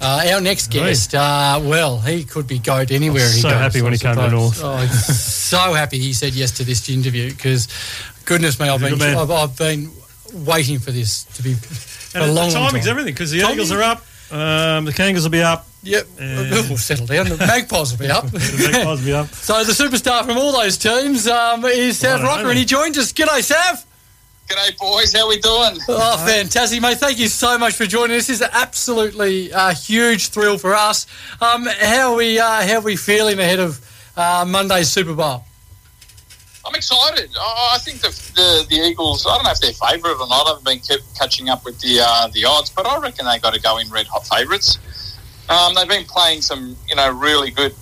Uh, our next guest, uh, well, he could be goat anywhere. he so goes, happy when I he came to North. Oh, so happy he said yes to this interview because, goodness me, I've been, I've, I've, been waiting for this to be. And a long, the timing's time. everything because the Timing? Eagles are up, um, the Kangas will be up. Yep, we'll settle down. The Magpies will be up. the Magpies will be up. so the superstar from all those teams um, is Sav Rocca, and he joins us. G'day, Sav. G'day, boys. How we doing? Oh, fantastic, mate. Thank you so much for joining us. This is absolutely a huge thrill for us. Um, how are we uh, how are we feeling ahead of uh, Monday's Super Bowl? I'm excited. I think the, the, the Eagles. I don't know if they're favourite or not. I haven't been kept catching up with the uh, the odds, but I reckon they got to go in red hot favourites. Um, they've been playing some, you know, really good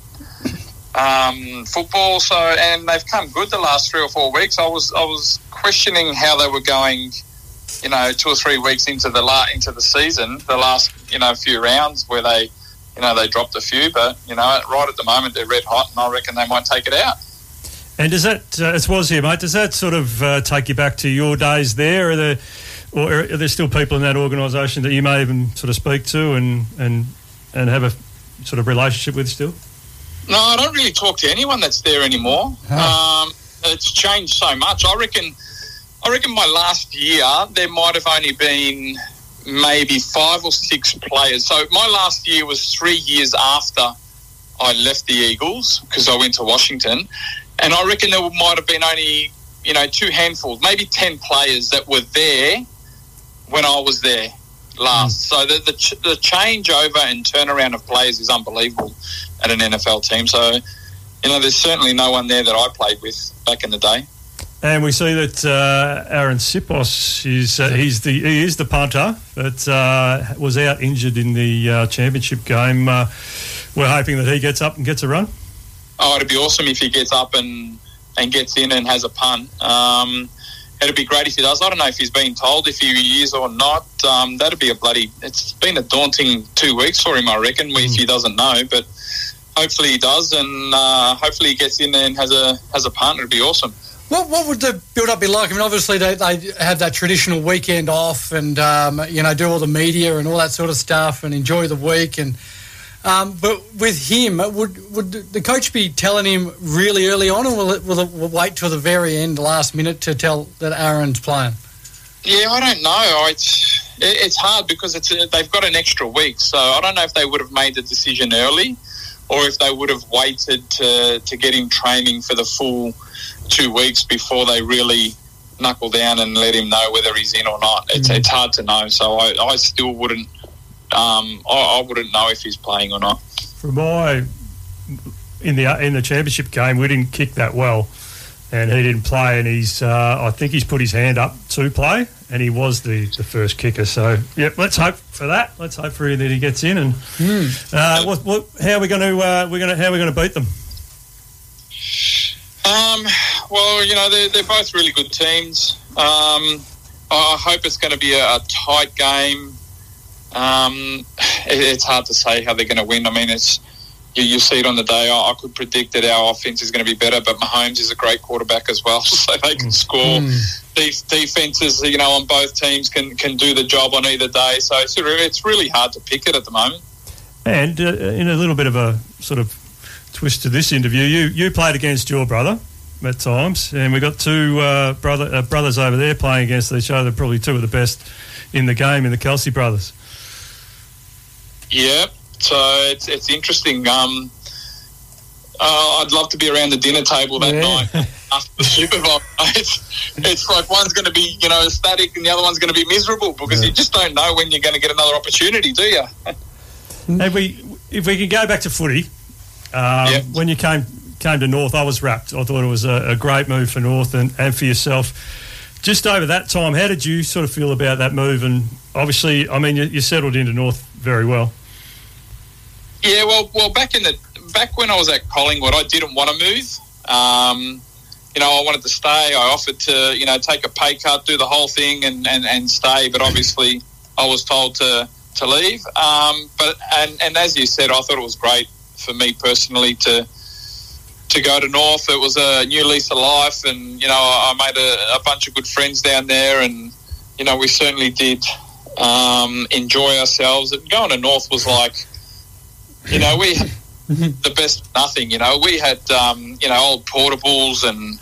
um, football. So, and they've come good the last three or four weeks. I was I was questioning how they were going. You know, two or three weeks into the la- into the season, the last you know few rounds where they, you know, they dropped a few, but you know, right at the moment they're red hot, and I reckon they might take it out. And does that, uh, it was here, mate, does that sort of uh, take you back to your days there? Are there, or are there still people in that organisation that you may even sort of speak to and, and, and have a sort of relationship with still? No, I don't really talk to anyone that's there anymore. Huh. Um, it's changed so much. I reckon. I reckon my last year there might have only been maybe five or six players. So my last year was three years after I left the Eagles because I went to Washington, and I reckon there might have been only you know two handfuls, maybe ten players that were there when I was there last. Mm. So the, the, ch- the changeover and turnaround of players is unbelievable at an NFL team. So, you know, there's certainly no one there that I played with back in the day. And we see that uh, Arryn Siposs is uh, he's the he is the punter that uh, was out injured in the uh, championship game. Uh, we're hoping that he gets up and gets a run. Oh, it'd be awesome if he gets up and and gets in and has a punt. Um, it'd be great if he does. I don't know if he's been told if he is or not. Um, that'd be a bloody. It's been a daunting two weeks for him, I reckon, mm. if he doesn't know. But hopefully he does, and uh, hopefully he gets in there and has a has a punt. It'd be awesome. What, what would the build up be like? I mean, obviously they, they have that traditional weekend off, and um, you know do all the media and all that sort of stuff, and enjoy the week and um, but with him, would would the coach be telling him really early on, or will it, will it wait till the very end, last minute, to tell that Arryn's playing? Yeah, I don't know. It's it's hard because it's they've got an extra week, so I don't know if they would have made the decision early, or if they would have waited to to get him training for the full two weeks before they really knuckle down and let him know whether he's in or not. It's mm-hmm. it's hard to know. So I, I still wouldn't um, I, I, wouldn't know if he's playing or not. From my in the in the championship game, we didn't kick that well, and he didn't play. And he's uh, I think he's put his hand up to play, and he was the, the first kicker. So yep, let's hope for that. Let's hope for that he gets in. And mm. uh, what, what, how are we going to uh, we're going to how are we going to beat them? Um, well, you know they're, they're both really good teams. Um, I hope it's going to be a, a tight game. Um, it, it's hard to say how they're going to win. I mean, it's you, you see it on the day. I, I, could predict that our offense is going to be better, but Mahomes is a great quarterback as well, so they can score. Mm. These defenses, you know, on both teams can can do the job on either day. So it's, it's really hard to pick it at the moment. And uh, in a little bit of a sort of twist to this interview, you you played against your brother at times, and we got two uh, brother uh, brothers over there playing against each other. Probably two of the best in the game in the Kelce brothers. Yeah, so it's it's interesting. Um, uh, I'd love to be around the dinner table that yeah. night after the Super Bowl. It's, it's like one's going to be you know ecstatic and the other one's going to be miserable because yeah. you just don't know when you're going to get another opportunity, do you? If we if we could go back to footy, um, yep. when you came came to North, I was wrapped. I thought it was a, a great move for North and, and for yourself just over that time, how did you sort of feel about that move? And obviously, I mean, you, you, settled into North very well. Yeah, well, well, back in the back when I was at Collingwood, I didn't want to move. Um, you know, I wanted to stay. I offered to, you know, take a pay cut, do the whole thing, and, and, and stay. But obviously, I was told to to leave. Um, but and and as you said, I thought it was great for me personally to to go to North. It was a new lease of life, and you know, I made a, a bunch of good friends down there, and you know, we certainly did um, enjoy ourselves. And going to North was like, you know, we had the best nothing. You know, we had um, you know old portables, and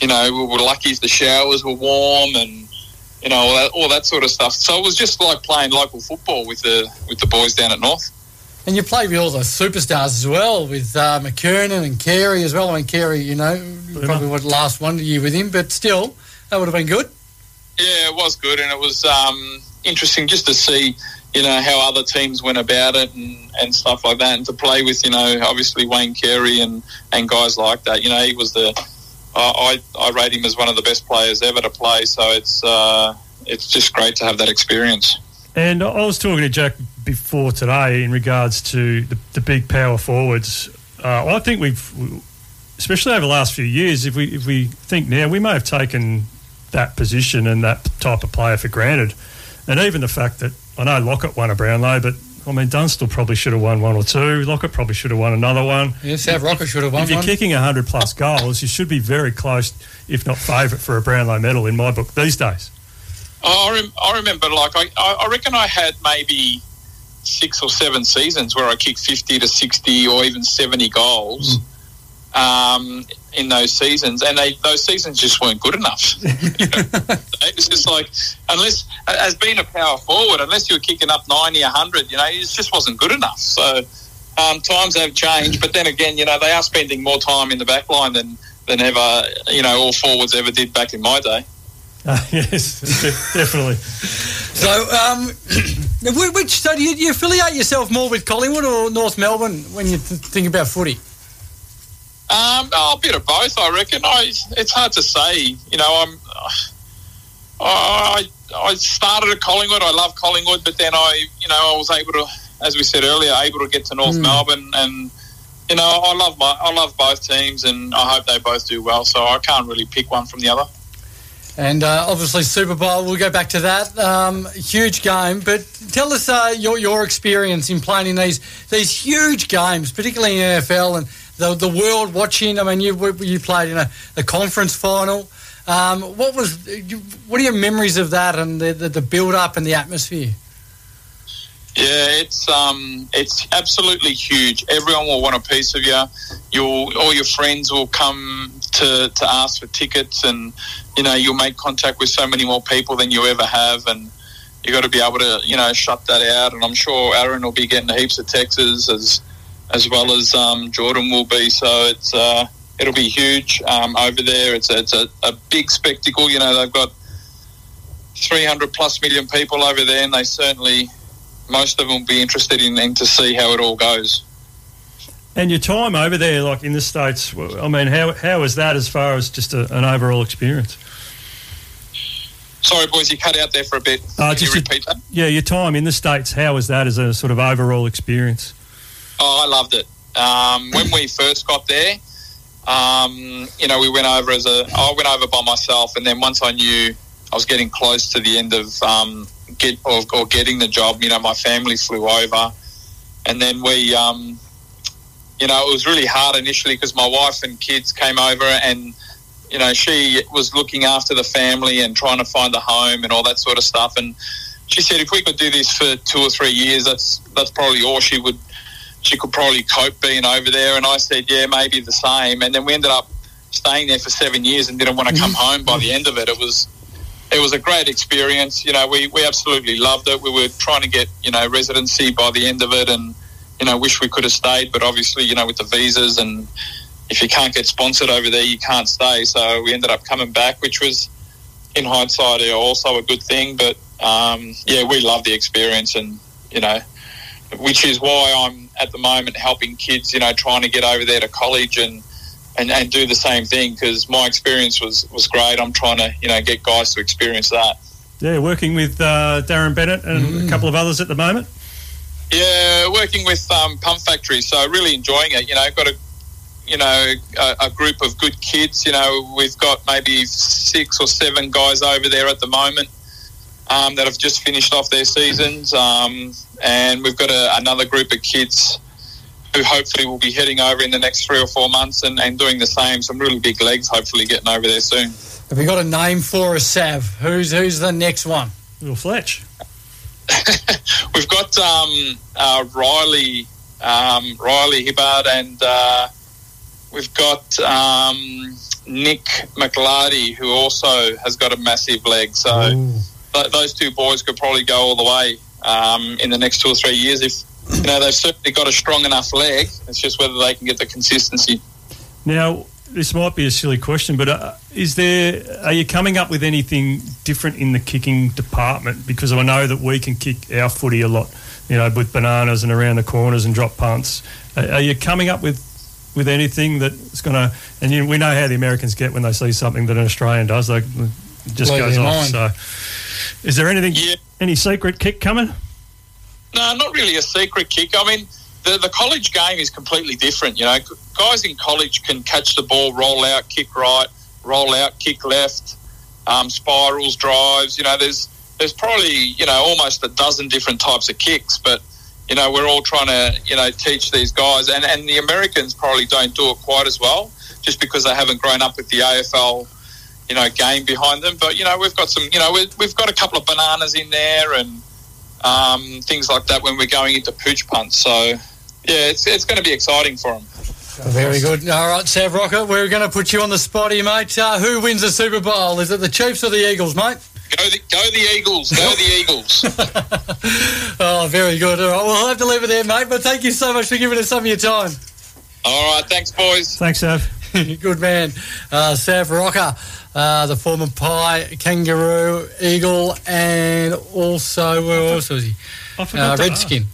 you know we were lucky if the showers were warm, and you know all that, all that sort of stuff. So it was just like playing local football with the with the boys down at North. And you played with all the superstars as well, with uh, McKernan and Carey as well. I mean, Carey, you know, probably would last one year with him, but still, that would have been good. Yeah, it was good, and it was um, interesting just to see, you know, how other teams went about it and, and stuff like that, and to play with, you know, obviously Wayne Carey and, and guys like that. You know, he was the, I I rate him as one of the best players ever to play. So it's uh, it's just great to have that experience. And I was talking to Jack before today in regards to the, the big power forwards. Uh, I think we've, especially over the last few years, if we if we think now, we may have taken that position and that type of player for granted. And even the fact that I know Lockett won a Brownlow, but I mean Dunstall probably should have won one or two. Lockett probably should have won another one. Yeah, Sav Rocca should have won If you're one. kicking 100 plus goals, you should be very close, if not favourite, for a Brownlow medal in my book these days. I, rem- I remember, like, I, I reckon I had maybe six or seven seasons where I kicked 50 to 60 or even 70 goals hmm. Um, in those seasons, and they, those seasons just weren't good enough. You know? it was just like, unless, as being a power forward, unless you were kicking up 90, 100, you know, it just wasn't good enough. So um, times have changed, but then again, you know, they are spending more time in the back line than, than ever, you know, all forwards ever did back in my day. Uh, yes, definitely. So, um, which so do you, do you affiliate yourself more with Collingwood or North Melbourne when you th- think about footy? Um, oh, a bit of both, I reckon. I, it's hard to say. You know, I'm. I I started at Collingwood. I love Collingwood, but then I, you know, I was able to, as we said earlier, able to get to North Mm. Melbourne, and you know, I love my, I love both teams, and I hope they both do well. So I can't really pick one from the other. And uh, obviously Super Bowl, we'll go back to that. Um, huge game, but tell us uh, your your experience in playing in these these huge games, particularly in NFL and the the world watching. I mean, you you played in a, a conference final. Um, what was what are your memories of that and the the, the build up and the atmosphere? Yeah, it's um, it's absolutely huge. Everyone will want a piece of you. You'll all your friends will come to to ask for tickets, and you know you'll make contact with so many more people than you ever have, and you got to be able to you know shut that out. And I'm sure Arryn will be getting heaps of texts as as well as um, Jordan will be. So it's uh, it'll be huge um, over there. It's a, it's a, a big spectacle. You know they've got 300 plus million people over there, and they certainly most of them will be interested in, in to see how it all goes. And your time over there, like in the States, I mean, how, how was that as far as just a, an overall experience? Sorry, boys, you cut out there for a bit. Uh, Can just you repeat that? Yeah, your time in the States, how was that as a sort of overall experience? Oh, I loved it. Um, when we first got there, um, you know, we went over as a. I went over by myself, and then once I knew I was getting close to the end of um, get or, or getting the job, you know, my family flew over, and then we, um, you know, it was really hard initially because my wife and kids came over, and you know, she was looking after the family and trying to find a home and all that sort of stuff, and she said if we could do this for two or three years, that's that's probably all she would she could probably cope being over there. And I said, yeah, maybe the same. And then we ended up staying there for seven years and didn't want to come home by the end of it. It was it was a great experience. You know, we, we absolutely loved it. We were trying to get, you know, residency by the end of it and, you know, wish we could have stayed. But obviously, you know, with the visas and if you can't get sponsored over there, you can't stay. So we ended up coming back, which was, in hindsight, also a good thing. But, um, yeah, we love the experience and, you know, which is why I'm at the moment helping kids, you know, trying to get over there to college and and, and do the same thing because my experience was was great. I'm trying to you know get guys to experience that. Yeah, working with uh, Darren Bennett and a couple of others at the moment. Yeah, working with um, Pump Factory, so really enjoying it. You know, I've got a you know a, a group of good kids. You know, we've got maybe six or seven guys over there at the moment um, that have just finished off their seasons, um, and we've got a, another group of kids who hopefully will be heading over in the next three or four months and, and doing the same. Some really big legs, hopefully getting over there soon. Have we got a name for us, Sav? Who's who's the next one? Little Fletch. we've got um, uh, Riley um, Riley Hibbard and uh, we've got um, Nick McLarty who also has got a massive leg. So th- those two boys could probably go all the way um, in the next two or three years if you know they've certainly got a strong enough leg. It's just whether they can get the consistency. Now, this might be a silly question, but uh, is there? Are you coming up with anything different in the kicking department? Because I know that we can kick our footy a lot, you know, with bananas and around the corners and drop punts. Are, are you coming up with with anything that's going to? And you, we know how the Americans get when they see something that an Australian does, they it just Blow goes off. mind. So, is there anything? Yeah. Any secret kick coming? No, not really a secret kick. I mean, the, the college game is completely different. You know, guys in college can catch the ball, roll out, kick right, roll out, kick left, um, spirals, drives. You know, there's there's probably you know almost a dozen different types of kicks, but you know we're all trying to you know teach these guys, and and the Americans probably don't do it quite as well, just because they haven't grown up with the AFL. You know, game behind them, but you know we've got some. You know, we've, we've got a couple of bananas in there, and um, things like that when we're going into pooch punts. So, yeah, it's, it's going to be exciting for them. Very good. All right, Sav Rocca, we're going to put you on the spot here, mate. Uh, who wins the Super Bowl? Is it the Chiefs or the Eagles, mate? Go the, go the Eagles. Go the Eagles. Oh, very good. All right, we'll have to leave it there, mate. But thank you so much for giving us some of your time. All right, thanks, boys. Thanks, Sav. good man. Uh, Sav Rocca, uh, the former Pie, Kangaroo, Eagle, and also, where else was he? I forgot Uh, Redskin.